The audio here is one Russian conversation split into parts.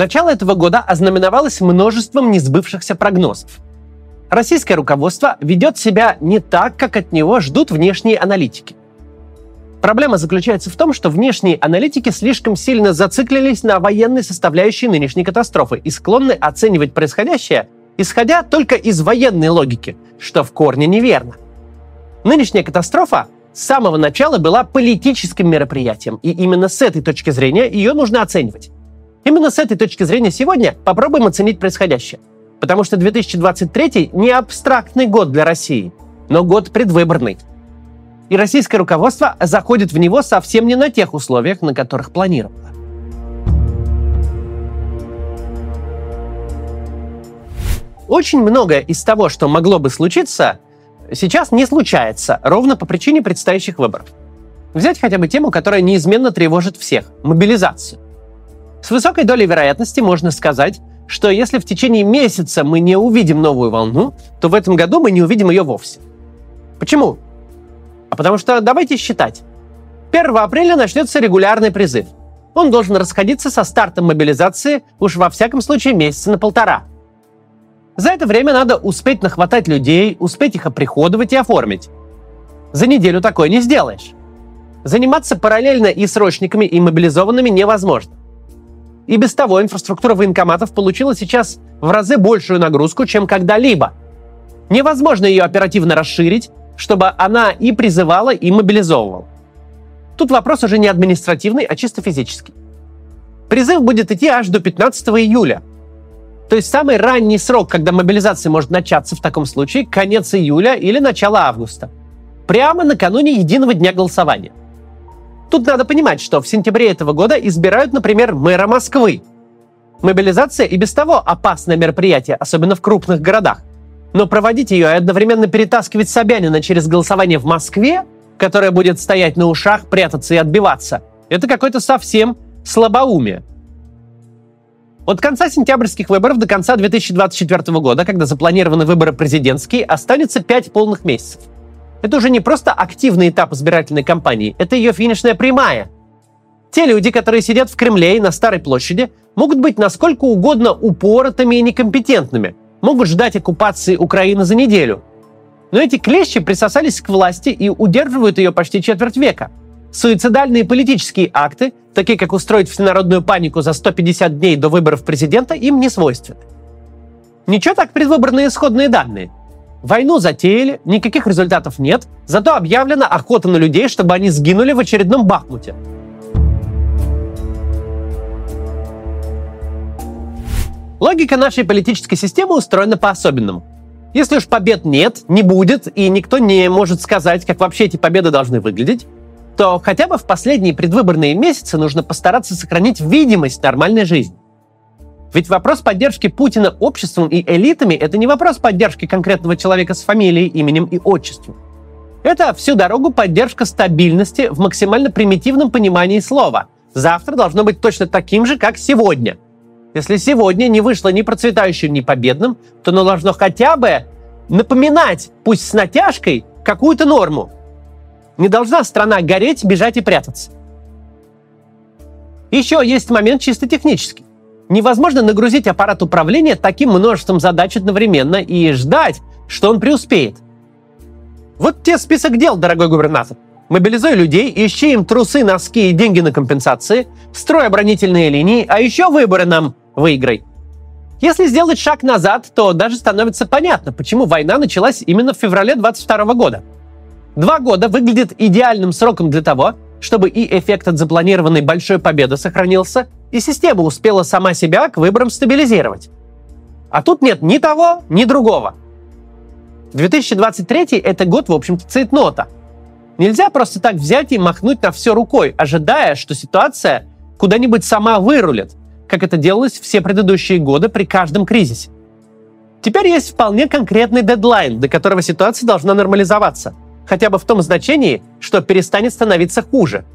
Начало этого года ознаменовалось множеством несбывшихся прогнозов. Российское руководство ведет себя не так, как от него ждут внешние аналитики. Проблема заключается в том, что внешние аналитики слишком сильно зациклились на военной составляющей нынешней катастрофы и склонны оценивать происходящее, исходя только из военной логики, что в корне неверно. Нынешняя катастрофа с самого начала была политическим мероприятием, и именно с этой точки зрения ее нужно оценивать. Именно с этой точки зрения сегодня попробуем оценить происходящее. Потому что 2023 не абстрактный год для России, но год предвыборный. И российское руководство заходит в него совсем не на тех условиях, на которых планировало. Очень многое из того, что могло бы случиться, сейчас не случается, ровно по причине предстоящих выборов. Взять хотя бы тему, которая неизменно тревожит всех – мобилизацию. С высокой долей вероятности можно сказать, что если в течение месяца мы не увидим новую волну, то в этом году мы не увидим ее вовсе. Почему? А потому что давайте считать. 1 апреля начнется регулярный призыв. Он должен расходиться со стартом мобилизации уж во всяком случае месяца на полтора. За это время надо успеть нахватать людей, успеть их оприходовать и оформить. За неделю такое не сделаешь. Заниматься параллельно и срочниками, и мобилизованными невозможно. И без того инфраструктура военкоматов получила сейчас в разы большую нагрузку, чем когда-либо. Невозможно ее оперативно расширить, чтобы она и призывала, и мобилизовывала. Тут вопрос уже не административный, а чисто физический. Призыв будет идти аж до 15 июля. То есть самый ранний срок, когда мобилизация может начаться в таком случае, конец июля или начало августа. Прямо накануне единого дня голосования. Тут надо понимать, что в сентябре этого года избирают, например, мэра Москвы. Мобилизация и без того опасное мероприятие, особенно в крупных городах. Но проводить ее и одновременно перетаскивать Собянина через голосование в Москве, которое будет стоять на ушах, прятаться и отбиваться, это какое-то совсем слабоумие. От конца сентябрьских выборов до конца 2024 года, когда запланированы выборы президентские, останется 5 полных месяцев. Это уже не просто активный этап избирательной кампании, это ее финишная прямая. Те люди, которые сидят в Кремле и на Старой площади, могут быть насколько угодно упоротыми и некомпетентными, могут ждать оккупации Украины за неделю. Но эти клещи присосались к власти и удерживают ее почти четверть века. Суицидальные политические акты, такие как устроить всенародную панику за 150 дней до выборов президента, им не свойственны. Ничего так предвыборные исходные данные – Войну затеяли, никаких результатов нет, зато объявлена охота на людей, чтобы они сгинули в очередном Бахмуте. Логика нашей политической системы устроена по-особенному. Если уж побед нет, не будет, и никто не может сказать, как вообще эти победы должны выглядеть, то хотя бы в последние предвыборные месяцы нужно постараться сохранить видимость нормальной жизни. Ведь вопрос поддержки Путина обществом и элитами – это не вопрос поддержки конкретного человека с фамилией, именем и отчеством. Это всю дорогу поддержка стабильности в максимально примитивном понимании слова. Завтра должно быть точно таким же, как сегодня. Если сегодня не вышло ни процветающим, ни победным, то оно должно хотя бы напоминать, пусть с натяжкой, какую-то норму. Не должна страна гореть, бежать и прятаться. Еще есть момент чисто технический. Невозможно нагрузить аппарат управления таким множеством задач одновременно и ждать, что он преуспеет. Вот тебе список дел, дорогой губернатор. Мобилизуй людей, ищи им трусы, носки и деньги на компенсации, строй оборонительные линии, а еще выборы нам выиграй. Если сделать шаг назад, то даже становится понятно, почему война началась именно в феврале 22 года. Два года выглядит идеальным сроком для того, чтобы и эффект от запланированной большой победы сохранился, и система успела сама себя к выборам стабилизировать. А тут нет ни того, ни другого. 2023 — это год, в общем-то, цейтнота. Нельзя просто так взять и махнуть на все рукой, ожидая, что ситуация куда-нибудь сама вырулит, как это делалось все предыдущие годы при каждом кризисе. Теперь есть вполне конкретный дедлайн, до которого ситуация должна нормализоваться. Хотя бы в том значении, что перестанет становиться хуже –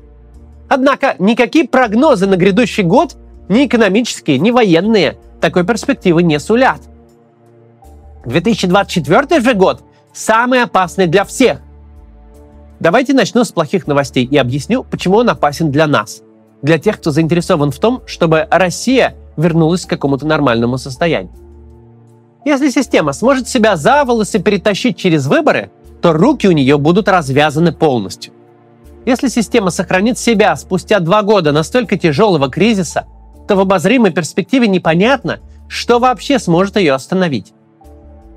Однако никакие прогнозы на грядущий год, ни экономические, ни военные, такой перспективы не сулят. 2024 же год самый опасный для всех. Давайте начну с плохих новостей и объясню, почему он опасен для нас. Для тех, кто заинтересован в том, чтобы Россия вернулась к какому-то нормальному состоянию. Если система сможет себя за волосы перетащить через выборы, то руки у нее будут развязаны полностью. Если система сохранит себя спустя два года настолько тяжелого кризиса, то в обозримой перспективе непонятно, что вообще сможет ее остановить.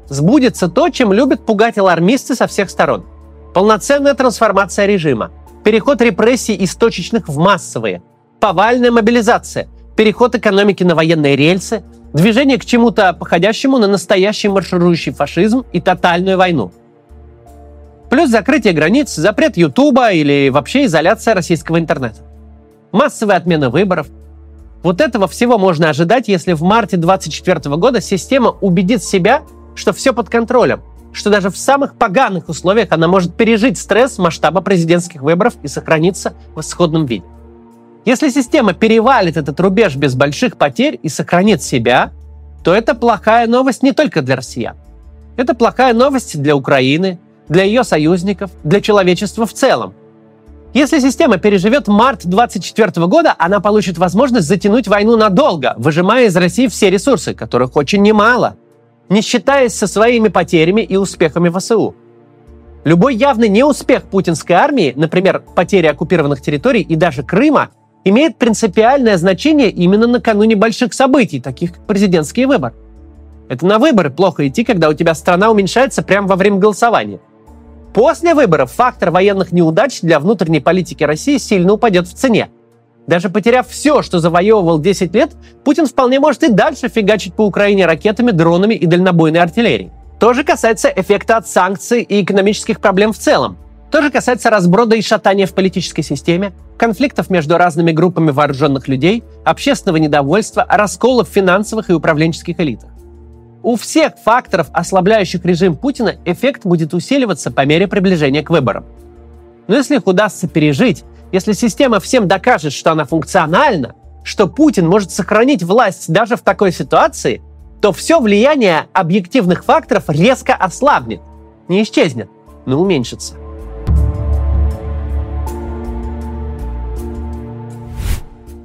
Сбудется то, чем любят пугать алармисты со всех сторон. Полноценная трансформация режима, переход репрессий из точечных в массовые, повальная мобилизация, переход экономики на военные рельсы, движение к чему-то походящему на настоящий марширующий фашизм и тотальную войну. Плюс закрытие границ, запрет Ютуба или вообще изоляция российского интернета. Массовая отмена выборов. Вот этого всего можно ожидать, если в марте 2024 года система убедит себя, что все под контролем, что даже в самых поганых условиях она может пережить стресс масштаба президентских выборов и сохраниться в исходном виде. Если система перевалит этот рубеж без больших потерь и сохранит себя, то это плохая новость не только для россиян. Это плохая новость для Украины, для ее союзников, для человечества в целом. Если система переживет март 2024 года, она получит возможность затянуть войну надолго, выжимая из России все ресурсы, которых очень немало, не считаясь со своими потерями и успехами ВСУ. Любой явный неуспех путинской армии, например, потеря оккупированных территорий и даже Крыма, имеет принципиальное значение именно накануне больших событий, таких как президентские выборы. Это на выборы плохо идти, когда у тебя страна уменьшается прямо во время голосования. После выборов фактор военных неудач для внутренней политики России сильно упадет в цене. Даже потеряв все, что завоевывал 10 лет, Путин вполне может и дальше фигачить по Украине ракетами, дронами и дальнобойной артиллерией. То же касается эффекта от санкций и экономических проблем в целом. То же касается разброда и шатания в политической системе, конфликтов между разными группами вооруженных людей, общественного недовольства, расколов финансовых и управленческих элитах. У всех факторов, ослабляющих режим Путина, эффект будет усиливаться по мере приближения к выборам. Но если их удастся пережить, если система всем докажет, что она функциональна, что Путин может сохранить власть даже в такой ситуации, то все влияние объективных факторов резко ослабнет. Не исчезнет, но уменьшится.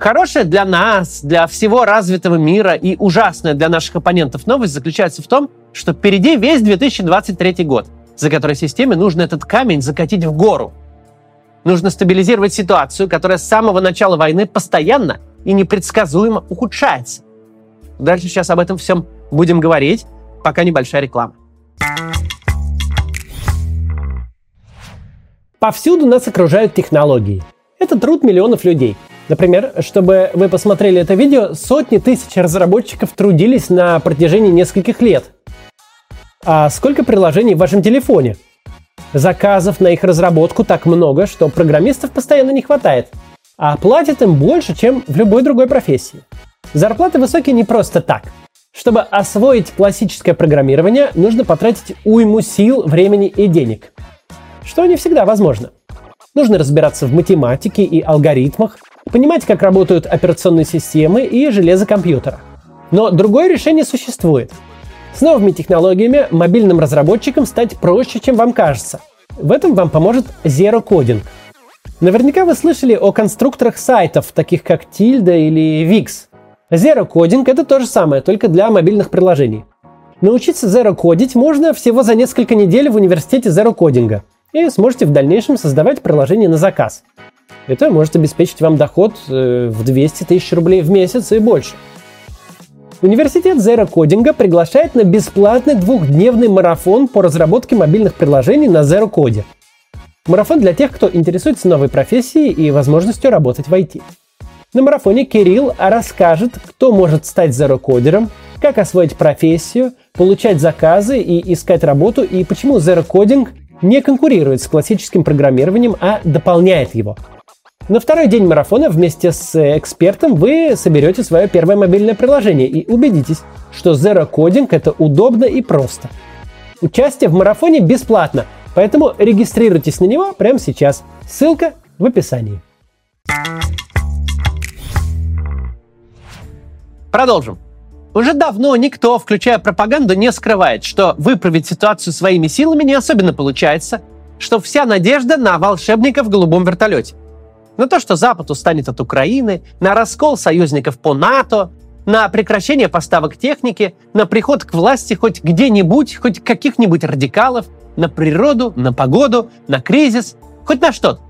Хорошая для нас, для всего развитого мира и ужасная для наших оппонентов новость заключается в том, что впереди весь 2023 год, за который системе нужно этот камень закатить в гору. Нужно стабилизировать ситуацию, которая с самого начала войны постоянно и непредсказуемо ухудшается. Дальше сейчас об этом всем будем говорить, пока небольшая реклама. Повсюду нас окружают технологии. Это труд миллионов людей – Например, чтобы вы посмотрели это видео, сотни тысяч разработчиков трудились на протяжении нескольких лет. А сколько приложений в вашем телефоне? Заказов на их разработку так много, что программистов постоянно не хватает. А платят им больше, чем в любой другой профессии. Зарплаты высокие не просто так. Чтобы освоить классическое программирование, нужно потратить уйму сил, времени и денег. Что не всегда возможно. Нужно разбираться в математике и алгоритмах, понимать, как работают операционные системы и железо компьютера. Но другое решение существует. С новыми технологиями мобильным разработчикам стать проще, чем вам кажется. В этом вам поможет Zero Coding. Наверняка вы слышали о конструкторах сайтов, таких как Tilda или Wix. Zero Coding — это то же самое, только для мобильных приложений. Научиться Zero кодить можно всего за несколько недель в университете Zero Coding, и сможете в дальнейшем создавать приложение на заказ. Это может обеспечить вам доход э, в 200 тысяч рублей в месяц и больше. Университет Zero Coding приглашает на бесплатный двухдневный марафон по разработке мобильных приложений на Zero Code. Марафон для тех, кто интересуется новой профессией и возможностью работать в IT. На марафоне Кирилл расскажет, кто может стать Zero Кодером, как освоить профессию, получать заказы и искать работу, и почему Zero Coding не конкурирует с классическим программированием, а дополняет его – на второй день марафона вместе с экспертом вы соберете свое первое мобильное приложение и убедитесь, что Zero Coding это удобно и просто. Участие в марафоне бесплатно, поэтому регистрируйтесь на него прямо сейчас. Ссылка в описании. Продолжим. Уже давно никто, включая пропаганду, не скрывает, что выправить ситуацию своими силами не особенно получается, что вся надежда на волшебника в голубом вертолете на то, что Запад устанет от Украины, на раскол союзников по НАТО, на прекращение поставок техники, на приход к власти хоть где-нибудь, хоть каких-нибудь радикалов, на природу, на погоду, на кризис, хоть на что-то.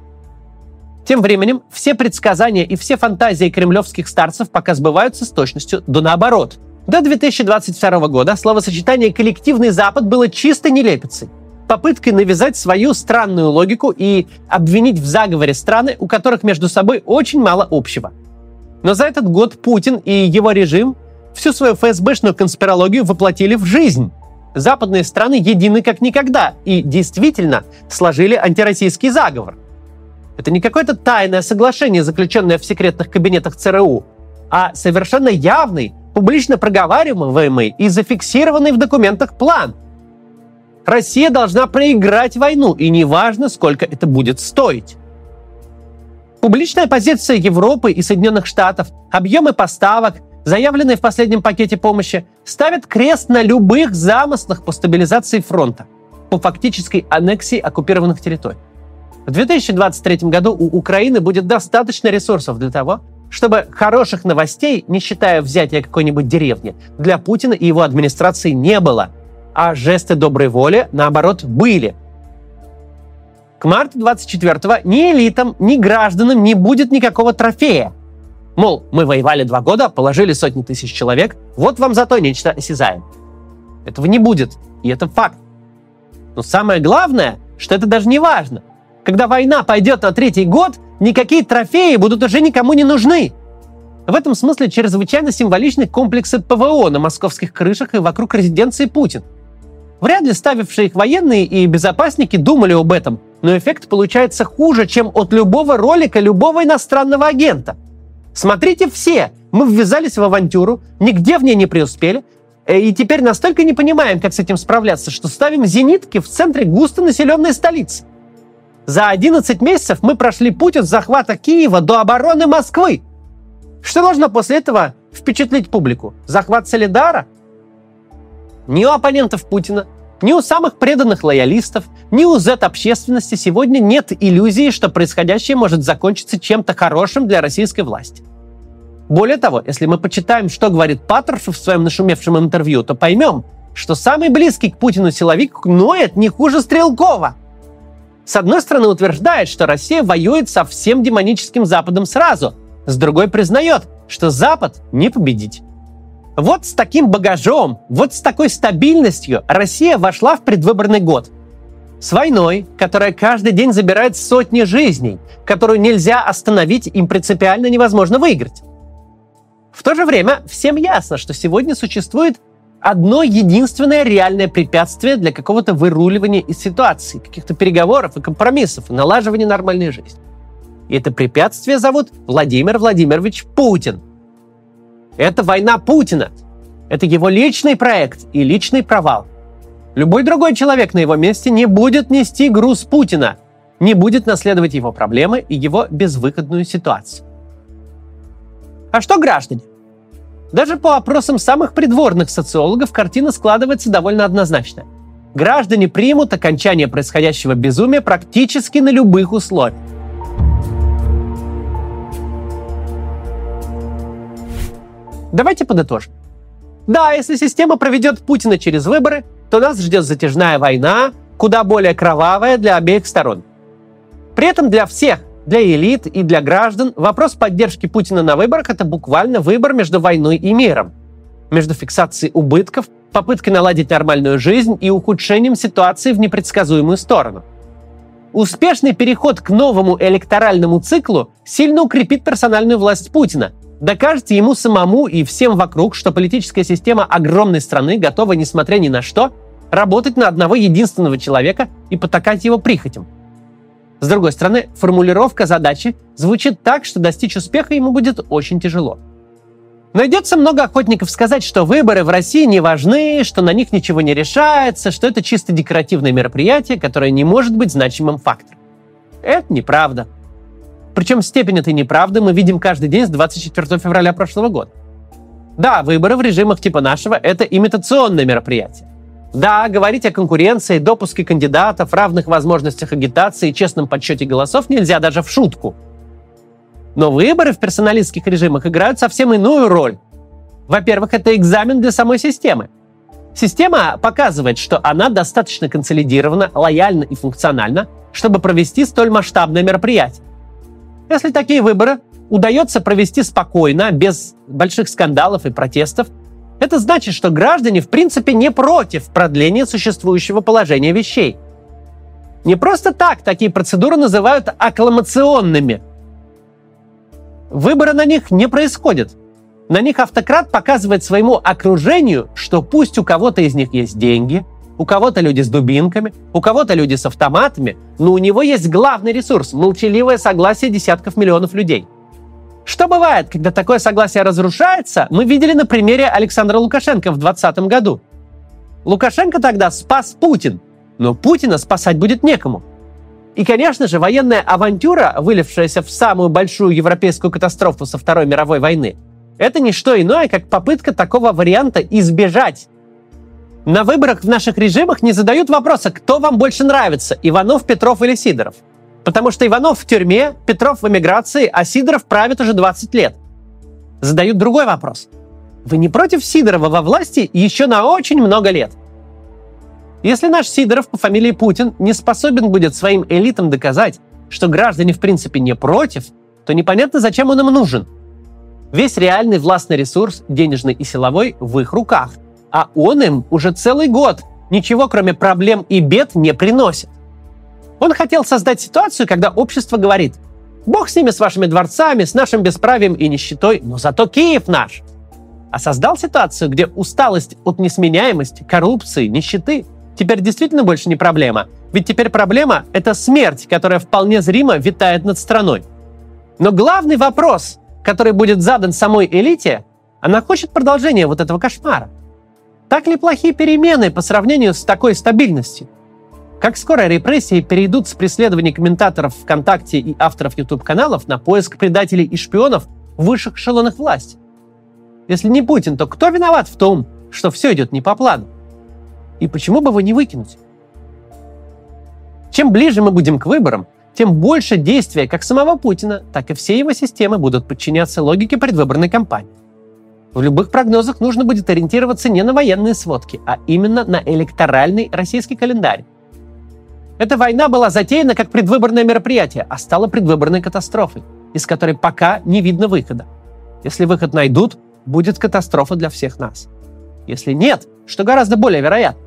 Тем временем все предсказания и все фантазии кремлевских старцев пока сбываются с точностью до наоборот. До 2022 года словосочетание «коллективный Запад» было чистой нелепицей попыткой навязать свою странную логику и обвинить в заговоре страны, у которых между собой очень мало общего. Но за этот год Путин и его режим всю свою ФСБшную конспирологию воплотили в жизнь. Западные страны едины как никогда и действительно сложили антироссийский заговор. Это не какое-то тайное соглашение, заключенное в секретных кабинетах ЦРУ, а совершенно явный, публично проговариваемый и зафиксированный в документах план. Россия должна проиграть войну, и неважно, сколько это будет стоить. Публичная позиция Европы и Соединенных Штатов, объемы поставок, заявленные в последнем пакете помощи, ставят крест на любых замыслах по стабилизации фронта, по фактической аннексии оккупированных территорий. В 2023 году у Украины будет достаточно ресурсов для того, чтобы хороших новостей, не считая взятия какой-нибудь деревни, для Путина и его администрации не было. А жесты доброй воли, наоборот, были. К марту 24-го ни элитам, ни гражданам не будет никакого трофея. Мол, мы воевали два года, положили сотни тысяч человек, вот вам зато нечто осязаем. Этого не будет, и это факт. Но самое главное, что это даже не важно – когда война пойдет на третий год, никакие трофеи будут уже никому не нужны. В этом смысле чрезвычайно символичны комплексы ПВО на московских крышах и вокруг резиденции Путин. Вряд ли ставившие их военные и безопасники думали об этом, но эффект получается хуже, чем от любого ролика любого иностранного агента. Смотрите все, мы ввязались в авантюру, нигде в ней не преуспели, э, и теперь настолько не понимаем, как с этим справляться, что ставим зенитки в центре густонаселенной столицы. За 11 месяцев мы прошли путь от захвата Киева до обороны Москвы. Что должно после этого впечатлить публику? Захват Солидара? Ни у оппонентов Путина, ни у самых преданных лоялистов, ни у Z-общественности сегодня нет иллюзии, что происходящее может закончиться чем-то хорошим для российской власти. Более того, если мы почитаем, что говорит Патрушев в своем нашумевшем интервью, то поймем, что самый близкий к Путину силовик ноет не хуже Стрелкова – с одной стороны утверждает, что Россия воюет со всем демоническим Западом сразу, с другой признает, что Запад не победить. Вот с таким багажом, вот с такой стабильностью Россия вошла в предвыборный год. С войной, которая каждый день забирает сотни жизней, которую нельзя остановить, им принципиально невозможно выиграть. В то же время всем ясно, что сегодня существует одно единственное реальное препятствие для какого-то выруливания из ситуации, каких-то переговоров и компромиссов, и налаживания нормальной жизни. И это препятствие зовут Владимир Владимирович Путин. Это война Путина. Это его личный проект и личный провал. Любой другой человек на его месте не будет нести груз Путина, не будет наследовать его проблемы и его безвыходную ситуацию. А что граждане? Даже по опросам самых придворных социологов картина складывается довольно однозначно. Граждане примут окончание происходящего безумия практически на любых условиях. Давайте подытожим. Да, если система проведет Путина через выборы, то нас ждет затяжная война, куда более кровавая для обеих сторон. При этом для всех для элит и для граждан вопрос поддержки Путина на выборах – это буквально выбор между войной и миром. Между фиксацией убытков, попыткой наладить нормальную жизнь и ухудшением ситуации в непредсказуемую сторону. Успешный переход к новому электоральному циклу сильно укрепит персональную власть Путина, докажет ему самому и всем вокруг, что политическая система огромной страны готова, несмотря ни на что, работать на одного единственного человека и потакать его прихотям – с другой стороны, формулировка задачи звучит так, что достичь успеха ему будет очень тяжело. Найдется много охотников сказать, что выборы в России не важны, что на них ничего не решается, что это чисто декоративное мероприятие, которое не может быть значимым фактором. Это неправда. Причем степень этой неправды мы видим каждый день с 24 февраля прошлого года. Да, выборы в режимах типа нашего – это имитационное мероприятие. Да, говорить о конкуренции, допуске кандидатов, равных возможностях агитации и честном подсчете голосов нельзя даже в шутку. Но выборы в персоналистских режимах играют совсем иную роль. Во-первых, это экзамен для самой системы. Система показывает, что она достаточно консолидирована, лояльна и функциональна, чтобы провести столь масштабное мероприятие. Если такие выборы удается провести спокойно, без больших скандалов и протестов, это значит, что граждане в принципе не против продления существующего положения вещей. Не просто так такие процедуры называют аккламационными. Выборы на них не происходят. На них автократ показывает своему окружению, что пусть у кого-то из них есть деньги, у кого-то люди с дубинками, у кого-то люди с автоматами, но у него есть главный ресурс – молчаливое согласие десятков миллионов людей. Что бывает, когда такое согласие разрушается, мы видели на примере Александра Лукашенко в 2020 году. Лукашенко тогда спас Путин, но Путина спасать будет некому. И, конечно же, военная авантюра, вылившаяся в самую большую европейскую катастрофу со Второй мировой войны, это не что иное, как попытка такого варианта избежать. На выборах в наших режимах не задают вопроса, кто вам больше нравится, Иванов, Петров или Сидоров. Потому что Иванов в тюрьме, Петров в эмиграции, а Сидоров правит уже 20 лет. Задают другой вопрос. Вы не против Сидорова во власти еще на очень много лет? Если наш Сидоров по фамилии Путин не способен будет своим элитам доказать, что граждане в принципе не против, то непонятно, зачем он им нужен. Весь реальный властный ресурс, денежный и силовой, в их руках. А он им уже целый год ничего, кроме проблем и бед, не приносит. Он хотел создать ситуацию, когда общество говорит, Бог с ними, с вашими дворцами, с нашим бесправием и нищетой, но зато Киев наш. А создал ситуацию, где усталость от несменяемости, коррупции, нищеты теперь действительно больше не проблема. Ведь теперь проблема – это смерть, которая вполне зримо витает над страной. Но главный вопрос, который будет задан самой элите, она хочет продолжения вот этого кошмара. Так ли плохие перемены по сравнению с такой стабильностью? Как скоро репрессии перейдут с преследования комментаторов ВКонтакте и авторов YouTube-каналов на поиск предателей и шпионов в высших эшелонах власти? Если не Путин, то кто виноват в том, что все идет не по плану? И почему бы его не выкинуть? Чем ближе мы будем к выборам, тем больше действия как самого Путина, так и всей его системы будут подчиняться логике предвыборной кампании. В любых прогнозах нужно будет ориентироваться не на военные сводки, а именно на электоральный российский календарь. Эта война была затеяна как предвыборное мероприятие, а стала предвыборной катастрофой, из которой пока не видно выхода. Если выход найдут, будет катастрофа для всех нас. Если нет, что гораздо более вероятно,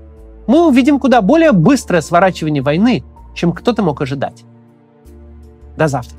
мы увидим куда более быстрое сворачивание войны, чем кто-то мог ожидать. До завтра.